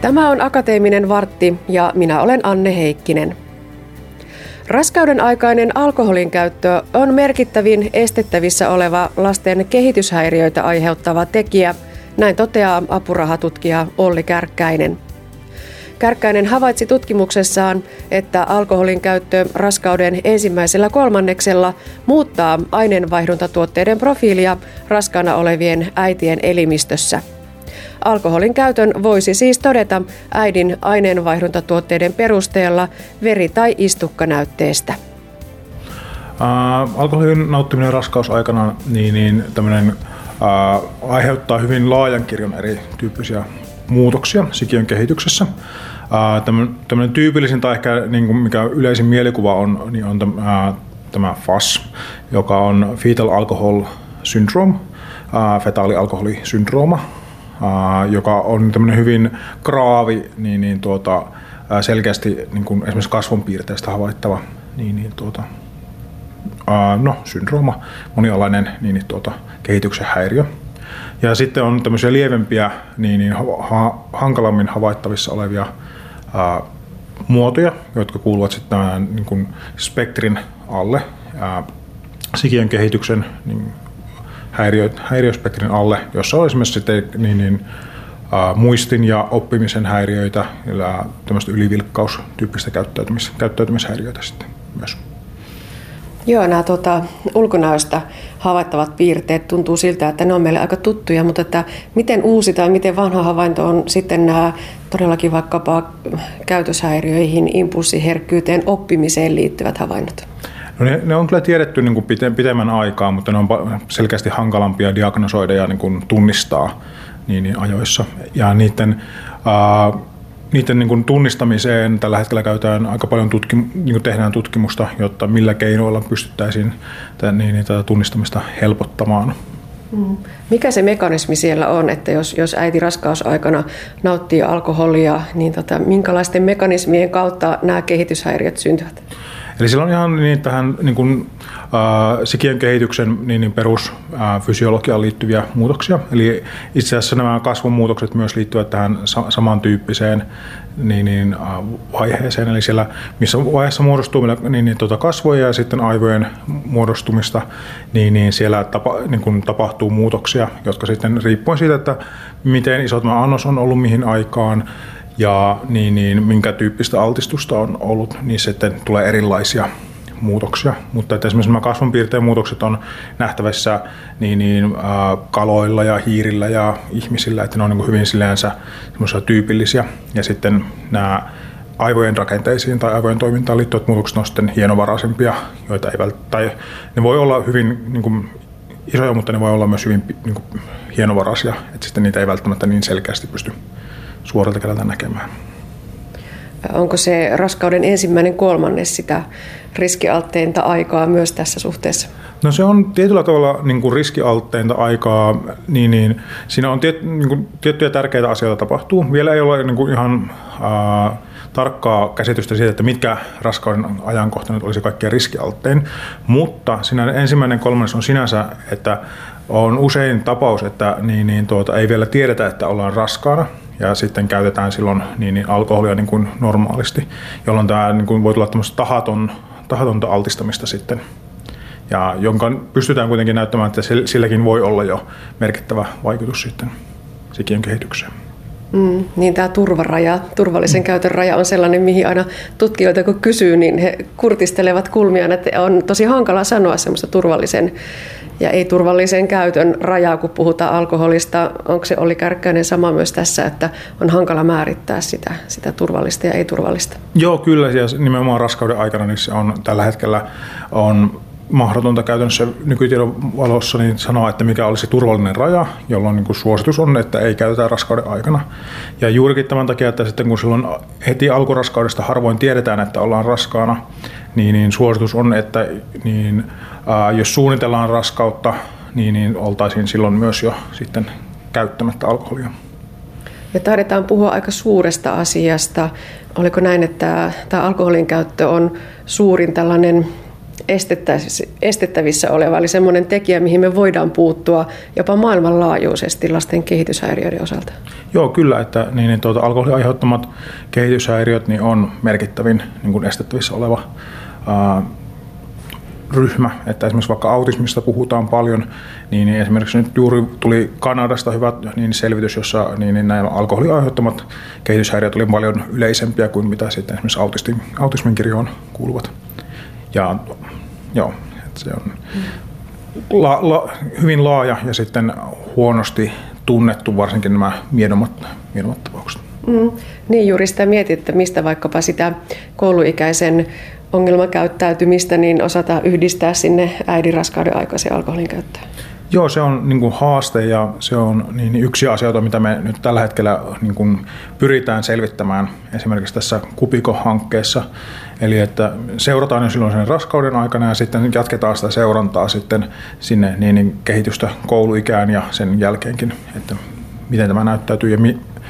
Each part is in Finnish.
Tämä on Akateeminen vartti ja minä olen Anne Heikkinen. Raskauden aikainen alkoholin käyttö on merkittävin estettävissä oleva lasten kehityshäiriöitä aiheuttava tekijä, näin toteaa apurahatutkija Olli Kärkkäinen. Kärkkäinen havaitsi tutkimuksessaan, että alkoholin käyttö raskauden ensimmäisellä kolmanneksella muuttaa aineenvaihduntatuotteiden profiilia raskaana olevien äitien elimistössä – Alkoholin käytön voisi siis todeta äidin aineenvaihduntatuotteiden perusteella veri- tai istukkanäytteestä. Äh, alkoholin nauttiminen raskausaikana niin, niin tämmönen, äh, aiheuttaa hyvin laajan kirjon erityyppisiä muutoksia sikiön kehityksessä. Äh, tämmöinen tyypillisin tai ehkä niin kuin mikä yleisin mielikuva on, niin on tämä, äh, tämä FAS, joka on Fetal Alcohol Syndrome, äh, fetaalialkoholisyndrooma, joka on tämmöinen hyvin kraavi, niin, niin tuota, selkeästi niin kuin esimerkiksi kasvonpiirteistä havaittava niin, niin tuota, no, syndrooma, monialainen niin, niin tuota, kehityksen häiriö. Ja sitten on tämmöisiä lievempiä, niin, niin ha, hankalammin havaittavissa olevia ää, muotoja, jotka kuuluvat sitten tämän niin kuin spektrin alle. Ää, sikiön kehityksen niin häiriö, häiriöspektrin alle, jossa on esimerkiksi sitten, niin, niin, ä, muistin ja oppimisen häiriöitä ja tämmöistä ylivilkkaustyyppistä käyttäytymis, käyttäytymishäiriöitä sitten myös. Joo, nämä tuota, ulkonäöstä havaittavat piirteet tuntuu siltä, että ne on meille aika tuttuja, mutta että miten uusi tai miten vanha havainto on sitten nämä todellakin vaikkapa käytöshäiriöihin, impulssiherkkyyteen, oppimiseen liittyvät havainnot? No ne, ne on kyllä tiedetty niin kuin pite, pitemmän aikaa, mutta ne on selkeästi hankalampia diagnosoida ja niin kuin tunnistaa niin, niin ajoissa. Ja niiden, ää, niiden niin kuin tunnistamiseen tällä hetkellä käytetään aika paljon tutkim, niin kuin tehdään tutkimusta, jotta millä keinoilla pystyttäisiin tämän, niin, niin, tätä tunnistamista helpottamaan. Mm. Mikä se mekanismi siellä on, että jos, jos äiti raskausaikana nauttii alkoholia, niin tota, minkälaisten mekanismien kautta nämä kehityshäiriöt syntyvät? Eli sillä on ihan niin tähän niin kuin, äh, sikien kehityksen niin, niin perusfysiologiaan äh, liittyviä muutoksia. Eli itse asiassa nämä kasvumuutokset myös liittyvät tähän sa- samantyyppiseen niin, niin, äh, vaiheeseen. Eli siellä, missä vaiheessa muodostuu niin, niin, tuota kasvoja ja sitten aivojen muodostumista, niin, niin siellä tapa, niin kuin tapahtuu muutoksia, jotka sitten riippuen siitä, että miten iso tämä annos on ollut mihin aikaan, ja niin, niin, minkä tyyppistä altistusta on ollut, niin sitten tulee erilaisia muutoksia. Mutta että esimerkiksi nämä kasvonpiirteen muutokset on nähtävissä niin, niin, äh, kaloilla ja hiirillä ja ihmisillä, että ne on niin hyvin sillänsä tyypillisiä. Ja sitten nämä aivojen rakenteisiin tai aivojen toimintaan liittyvät muutokset on sitten hienovaraisempia, joita ei vält- tai ne voi olla hyvin niin kuin, isoja, mutta ne voi olla myös hyvin niin kuin, hienovaraisia, että sitten niitä ei välttämättä niin selkeästi pysty suoralta kädeltä näkemään. Onko se raskauden ensimmäinen kolmannes sitä riskialtteinta aikaa myös tässä suhteessa? No se on tietyllä tavalla niin kuin riskialtteinta aikaa, niin, niin siinä on tiet, niin kuin, tiettyjä tärkeitä asioita tapahtuu. Vielä ei ole niin kuin ihan ää, tarkkaa käsitystä siitä, että mitkä raskauden ajankohta nyt olisi kaikkein riskialttein, mutta siinä ensimmäinen kolmannes on sinänsä, että on usein tapaus, että niin, niin, tuota, ei vielä tiedetä, että ollaan raskaana, ja sitten käytetään silloin niin, niin alkoholia niin kuin normaalisti, jolloin tämä niin kuin voi tulla tahaton, tahatonta altistamista sitten ja jonka pystytään kuitenkin näyttämään, että silläkin voi olla jo merkittävä vaikutus sitten sikiön kehitykseen. Mm, niin tämä turvaraja, turvallisen mm. käytön raja on sellainen, mihin aina tutkijoita kun kysyy, niin he kurtistelevat kulmia, että on tosi hankala sanoa semmoista turvallisen ja ei-turvallisen käytön rajaa, kun puhutaan alkoholista. Onko se Olli Kärkkäinen sama myös tässä, että on hankala määrittää sitä, sitä turvallista ja ei-turvallista? Joo, kyllä. Ja nimenomaan raskauden aikana niin se on tällä hetkellä on mahdotonta käytännössä nykytiedon valossa niin sanoa, että mikä olisi turvallinen raja, jolloin niin kuin suositus on, että ei käytetä raskauden aikana. Ja juurikin tämän takia, että sitten kun silloin heti alkuraskaudesta harvoin tiedetään, että ollaan raskaana, niin, niin suositus on, että niin, ää, jos suunnitellaan raskautta, niin, niin oltaisiin silloin myös jo sitten käyttämättä alkoholia. Ja taidetaan puhua aika suuresta asiasta. Oliko näin, että tämä alkoholin käyttö on suurin tällainen estettävissä oleva, eli semmoinen tekijä, mihin me voidaan puuttua jopa maailmanlaajuisesti lasten kehityshäiriöiden osalta? Joo, kyllä, että niin, niin tuota, alkoholin aiheuttamat kehityshäiriöt niin on merkittävin niin kuin estettävissä oleva ää, ryhmä, että esimerkiksi vaikka autismista puhutaan paljon, niin esimerkiksi nyt juuri tuli Kanadasta hyvä niin selvitys, jossa niin, niin nämä alkoholin aiheuttamat kehityshäiriöt oli paljon yleisempiä kuin mitä sitten esimerkiksi autismin, autismin kirjoon kuuluvat. Ja joo, että se on la, la, hyvin laaja ja sitten huonosti tunnettu, varsinkin nämä miedommat, miedommat tapaukset. Mm, niin juuri sitä mietit, että mistä vaikkapa sitä kouluikäisen ongelmakäyttäytymistä, niin osata yhdistää sinne äidin raskauden aikaisen alkoholin käyttöön? Joo, se on niin kuin haaste ja se on niin, yksi asioita, mitä me nyt tällä hetkellä niin kuin pyritään selvittämään esimerkiksi tässä Kupiko-hankkeessa. Eli että seurataan jo silloin sen raskauden aikana ja sitten jatketaan sitä seurantaa sitten sinne niin, niin kehitystä kouluikään ja sen jälkeenkin, että miten tämä näyttäytyy ja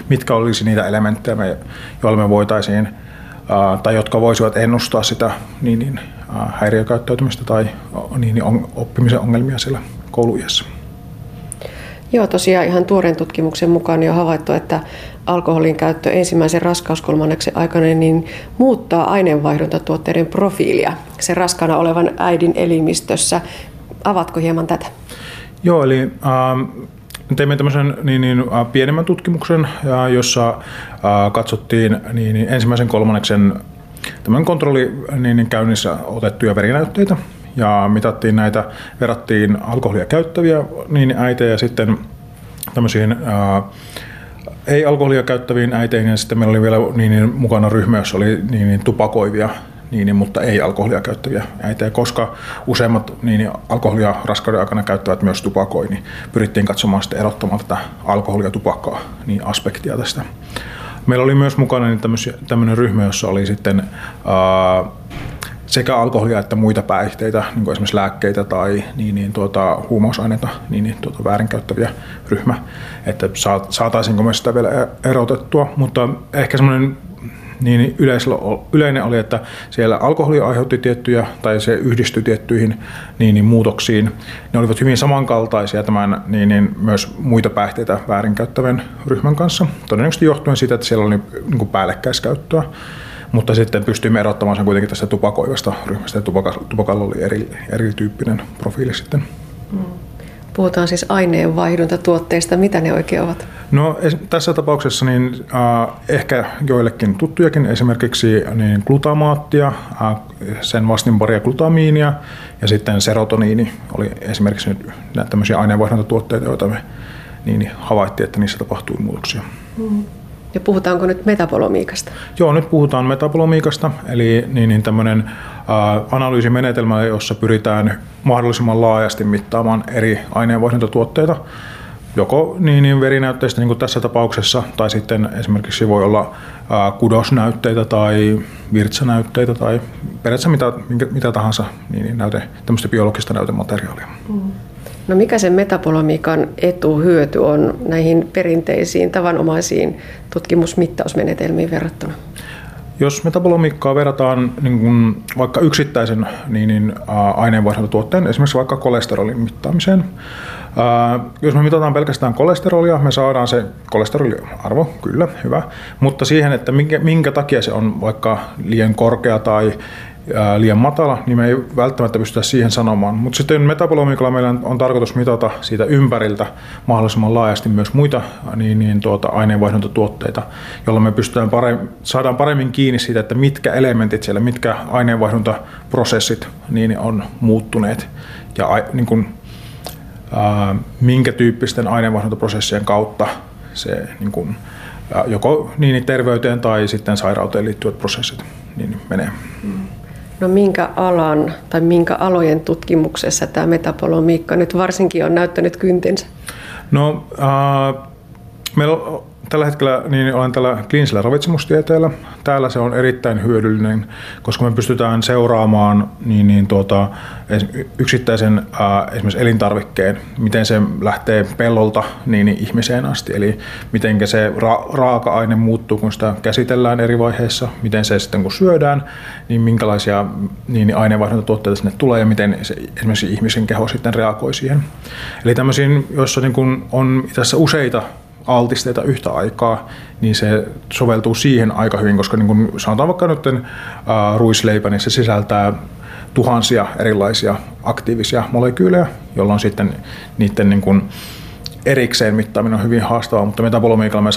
mitkä olisi niitä elementtejä, joilla me voitaisiin tai jotka voisivat ennustaa sitä niin, niin, häiriökäyttäytymistä tai niin, niin, oppimisen ongelmia siellä kouluiässä. Joo, tosiaan ihan tuoreen tutkimuksen mukaan jo havaittu, että alkoholin käyttö ensimmäisen raskauskolmanneksen aikana niin muuttaa aineenvaihduntatuotteiden profiilia sen raskaana olevan äidin elimistössä. Avatko hieman tätä? Joo, eli ähm, teimme tämmöisen niin, niin, äh, pienemmän tutkimuksen, jossa äh, katsottiin niin, niin, ensimmäisen kolmanneksen tämän kontrolli niin, niin, käynnissä otettuja verinäytteitä ja mitattiin näitä, verrattiin alkoholia käyttäviä niin äitejä sitten tämmöisiin ää, äh, ei-alkoholia käyttäviin äiteihin ja sitten meillä oli vielä niin, niin, mukana ryhmä, jossa oli niin, niin, tupakoivia niin, niin, mutta ei alkoholia käyttäviä äitejä, koska useimmat niin, niin, alkoholia raskauden aikana käyttävät myös tupakoi, niin pyrittiin katsomaan sitten erottamaan tätä alkoholia ja tupakkaa niin aspektia tästä. Meillä oli myös mukana niin tämmöinen ryhmä, jossa oli sitten ää, sekä alkoholia että muita päihteitä, niin kuin esimerkiksi lääkkeitä tai niin, niin, tuota, huumausaineita niin, niin, tuota, väärinkäyttäviä ryhmä, että saataisiinko me sitä vielä erotettua, mutta ehkä semmoinen niin yleinen oli, että siellä alkoholi aiheutti tiettyjä, tai se yhdistyi tiettyihin niin, niin muutoksiin. Ne olivat hyvin samankaltaisia tämän niin, niin myös muita päihteitä väärinkäyttävän ryhmän kanssa, todennäköisesti johtuen siitä, että siellä oli niin kuin päällekkäiskäyttöä mutta sitten pystyimme erottamaan sen kuitenkin tästä tupakoivasta ryhmästä ja tupakalla oli eri, erityyppinen profiili sitten. Mm. Puhutaan siis aineenvaihduntatuotteista. Mitä ne oikein ovat? No tässä tapauksessa niin, äh, ehkä joillekin tuttujakin esimerkiksi niin glutamaattia, äh, sen vastinparia glutamiinia ja sitten serotoniini oli esimerkiksi nyt näitä tämmöisiä aineenvaihduntatuotteita, joita me niin havaittiin, että niissä tapahtuu muutoksia. Mm. Ja puhutaanko nyt metabolomiikasta? Joo, nyt puhutaan metabolomiikasta, eli niin, niin tämmöinen analyysimenetelmä, jossa pyritään mahdollisimman laajasti mittaamaan eri aineenvaihduntotuotteita, joko niin, niin verinäytteistä niin kuin tässä tapauksessa, tai sitten esimerkiksi voi olla ä, kudosnäytteitä tai virtsanäytteitä tai periaatteessa mitä, mitä tahansa niin, niin näyte, tämmöistä biologista näytemateriaalia. Mm. No mikä se metabolomiikan etu, hyöty on näihin perinteisiin tavanomaisiin tutkimusmittausmenetelmiin verrattuna? Jos metabolomiikkaa verrataan niin kuin vaikka yksittäisen niin, niin, aineenvaihduntotuotteen, esimerkiksi vaikka kolesterolin mittaamiseen, ää, jos me mitataan pelkästään kolesterolia, me saadaan se kolesteroliarvo, kyllä, hyvä, mutta siihen, että minkä, minkä takia se on vaikka liian korkea tai liian matala, niin me ei välttämättä pystytä siihen sanomaan. Mutta sitten metabolomiikalla meillä on tarkoitus mitata siitä ympäriltä mahdollisimman laajasti myös muita niin, niin tuota, aineenvaihduntatuotteita, jolloin me pystytään paremmin, saadaan paremmin kiinni siitä, että mitkä elementit siellä, mitkä aineenvaihduntaprosessit niin on muuttuneet ja niin kuin, ää, minkä tyyppisten aineenvaihduntaprosessien kautta se niin kuin, joko niin terveyteen tai sitten sairauteen liittyvät prosessit niin menee. Mm. No minkä alan tai minkä alojen tutkimuksessa tämä metabolomiikka nyt varsinkin on näyttänyt kyntensä? No äh, meillä tällä hetkellä niin olen tällä kliinisellä ravitsemustieteellä. Täällä se on erittäin hyödyllinen, koska me pystytään seuraamaan niin, niin tuota, yksittäisen ää, esimerkiksi elintarvikkeen, miten se lähtee pellolta niin, niin ihmiseen asti. Eli miten se ra- raaka-aine muuttuu, kun sitä käsitellään eri vaiheissa, miten se sitten kun syödään, niin minkälaisia niin, niin aineenvaihduntatuotteita sinne tulee ja miten se, esimerkiksi ihmisen keho sitten reagoi siihen. Eli tämmöisiin, joissa niin kun on tässä useita altisteita yhtä aikaa, niin se soveltuu siihen aika hyvin, koska niin kuin sanotaan vaikka nyt uh, ruisleipä, niin se sisältää tuhansia erilaisia aktiivisia molekyylejä, jolloin sitten niiden niin kuin erikseen mittaaminen on hyvin haastavaa, mutta metabolomiikalla me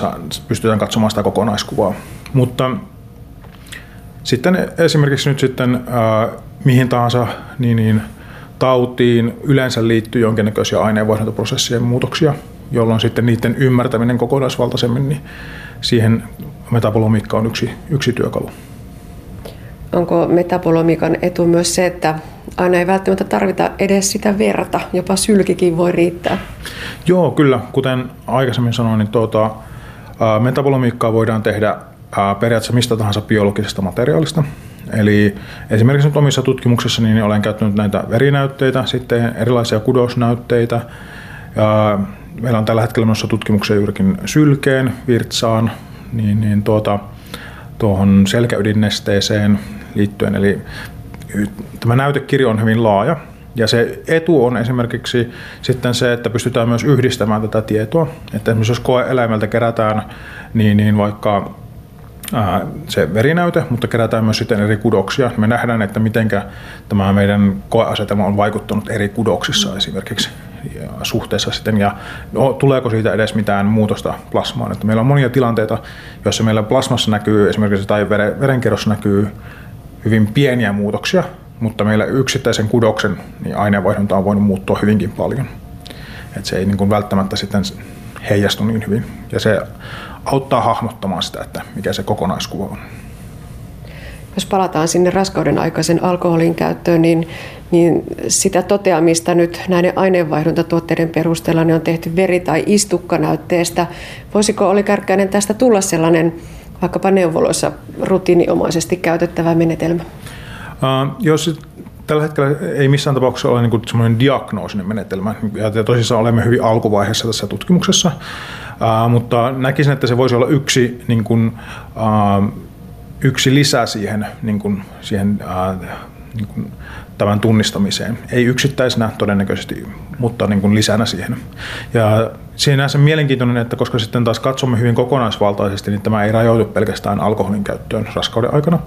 pystytään katsomaan sitä kokonaiskuvaa. Mutta sitten esimerkiksi nyt sitten uh, mihin tahansa niin, niin, tautiin yleensä liittyy jonkinnäköisiä aineenvaihduntaprosessien muutoksia, jolloin sitten niiden ymmärtäminen kokonaisvaltaisemmin, niin siihen metabolomiikka on yksi, yksi työkalu. Onko metabolomiikan etu myös se, että aina ei välttämättä tarvita edes sitä verta, jopa sylkikin voi riittää? Joo, kyllä. Kuten aikaisemmin sanoin, niin tuota, metabolomiikkaa voidaan tehdä periaatteessa mistä tahansa biologisesta materiaalista. Eli esimerkiksi nyt omissa tutkimuksissa niin olen käyttänyt näitä verinäytteitä, sitten erilaisia kudosnäytteitä, meillä on tällä hetkellä myös tutkimuksia juurikin sylkeen, virtsaan, niin, niin tuota, tuohon selkäydinnesteeseen liittyen. Eli tämä näytekirjo on hyvin laaja. Ja se etu on esimerkiksi sitten se, että pystytään myös yhdistämään tätä tietoa. Että esimerkiksi jos koeeläimeltä kerätään niin, niin vaikka ää, se verinäyte, mutta kerätään myös sitten eri kudoksia. Me nähdään, että miten tämä meidän koeasetelma on vaikuttanut eri kudoksissa esimerkiksi suhteessa sitten ja no, tuleeko siitä edes mitään muutosta plasmaan. Että meillä on monia tilanteita, joissa meillä plasmassa näkyy esimerkiksi tai verenkierrossa näkyy hyvin pieniä muutoksia, mutta meillä yksittäisen kudoksen niin aineenvaihdunta on voinut muuttua hyvinkin paljon. että se ei niin kuin välttämättä sitten heijastu niin hyvin ja se auttaa hahmottamaan sitä, että mikä se kokonaiskuva on. Jos palataan sinne raskauden aikaisen alkoholin käyttöön, niin, niin sitä toteamista nyt näiden aineenvaihduntatuotteiden perusteella niin on tehty veri- tai istukkanäytteestä. Voisiko Oli Kärkkäinen tästä tulla sellainen vaikkapa neuvoloissa rutiiniomaisesti käytettävä menetelmä? Uh, jos tällä hetkellä ei missään tapauksessa ole niin semmoinen diagnoosinen menetelmä, ja tosissaan olemme hyvin alkuvaiheessa tässä tutkimuksessa, uh, mutta näkisin, että se voisi olla yksi niin kuin, uh, yksi lisä siihen, niin kuin, siihen ää, niin kuin, tämän tunnistamiseen. Ei yksittäisenä todennäköisesti, mutta niin kuin lisänä siihen. Ja siinä se mielenkiintoinen, että koska sitten taas katsomme hyvin kokonaisvaltaisesti, niin tämä ei rajoitu pelkästään alkoholin käyttöön raskauden aikana,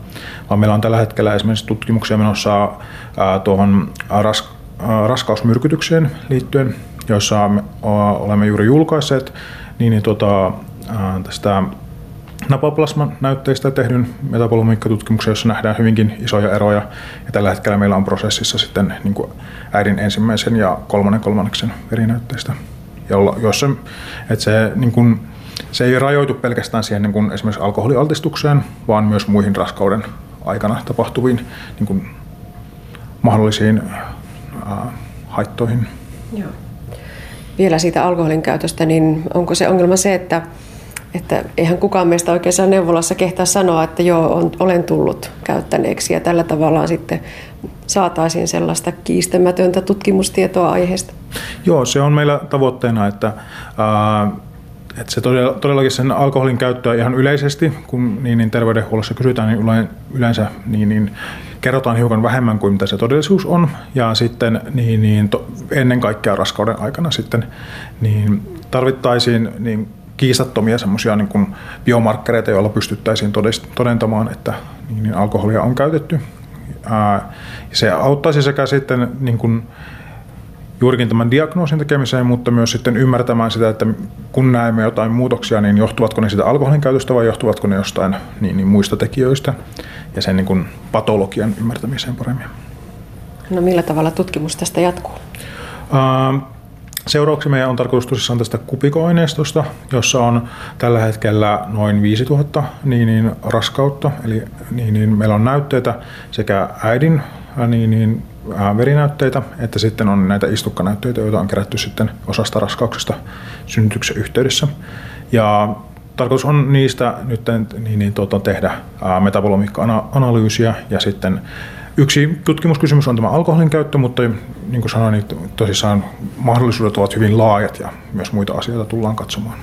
vaan meillä on tällä hetkellä esimerkiksi tutkimuksia menossa ää, tuohon ras, ää, raskausmyrkytykseen liittyen, joissa me olemme juuri julkaisseet niin, niin tuota, ää, tästä napaplasman näytteistä tehdyn metabolomiikkatutkimuksen, jossa nähdään hyvinkin isoja eroja. Ja tällä hetkellä meillä on prosessissa sitten niin kuin äidin ensimmäisen ja kolmannen kolmanneksen verinäytteistä, jossa että se, niin kuin, se ei rajoitu pelkästään siihen niin kuin esimerkiksi alkoholialtistukseen, vaan myös muihin raskauden aikana tapahtuviin niin kuin, mahdollisiin ää, haittoihin. Joo. Vielä siitä alkoholin käytöstä, niin onko se ongelma se, että että eihän kukaan meistä oikeastaan neuvolassa kehtaa sanoa, että joo, on, olen tullut käyttäneeksi ja tällä tavalla sitten saataisiin sellaista kiistämätöntä tutkimustietoa aiheesta. Joo, se on meillä tavoitteena, että, ää, että se todella, todellakin sen alkoholin käyttöä ihan yleisesti, kun niin, niin terveydenhuollossa kysytään, niin yleensä niin, niin kerrotaan hiukan vähemmän kuin mitä se todellisuus on. Ja sitten niin, niin, to, ennen kaikkea raskauden aikana sitten niin tarvittaisiin niin kiistattomia semmoisia niin biomarkkereita, joilla pystyttäisiin todentamaan, että niin, niin alkoholia on käytetty. Ää, se auttaisi sekä sitten niin kuin, juurikin tämän diagnoosin tekemiseen, mutta myös sitten ymmärtämään sitä, että kun näemme jotain muutoksia, niin johtuvatko ne sitä alkoholin käytöstä vai johtuvatko ne jostain niin, niin muista tekijöistä ja sen niin kuin patologian ymmärtämiseen paremmin. No millä tavalla tutkimus tästä jatkuu? Ää, Seuraavaksi meidän on tarkoitus tosissaan tästä kupikoaineistosta, jossa on tällä hetkellä noin 5000 niin, niin raskautta. Eli niin, niin meillä on näytteitä sekä äidin niin, niin, verinäytteitä, että sitten on näitä istukkanäytteitä, joita on kerätty sitten osasta raskauksesta synnytyksen yhteydessä. Ja tarkoitus on niistä nyt niin, niin, tuota, tehdä metabolomiikka-analyysiä ja sitten Yksi tutkimuskysymys on tämä alkoholin käyttö, mutta niin kuin sanoin, niin tosissaan mahdollisuudet ovat hyvin laajat ja myös muita asioita tullaan katsomaan.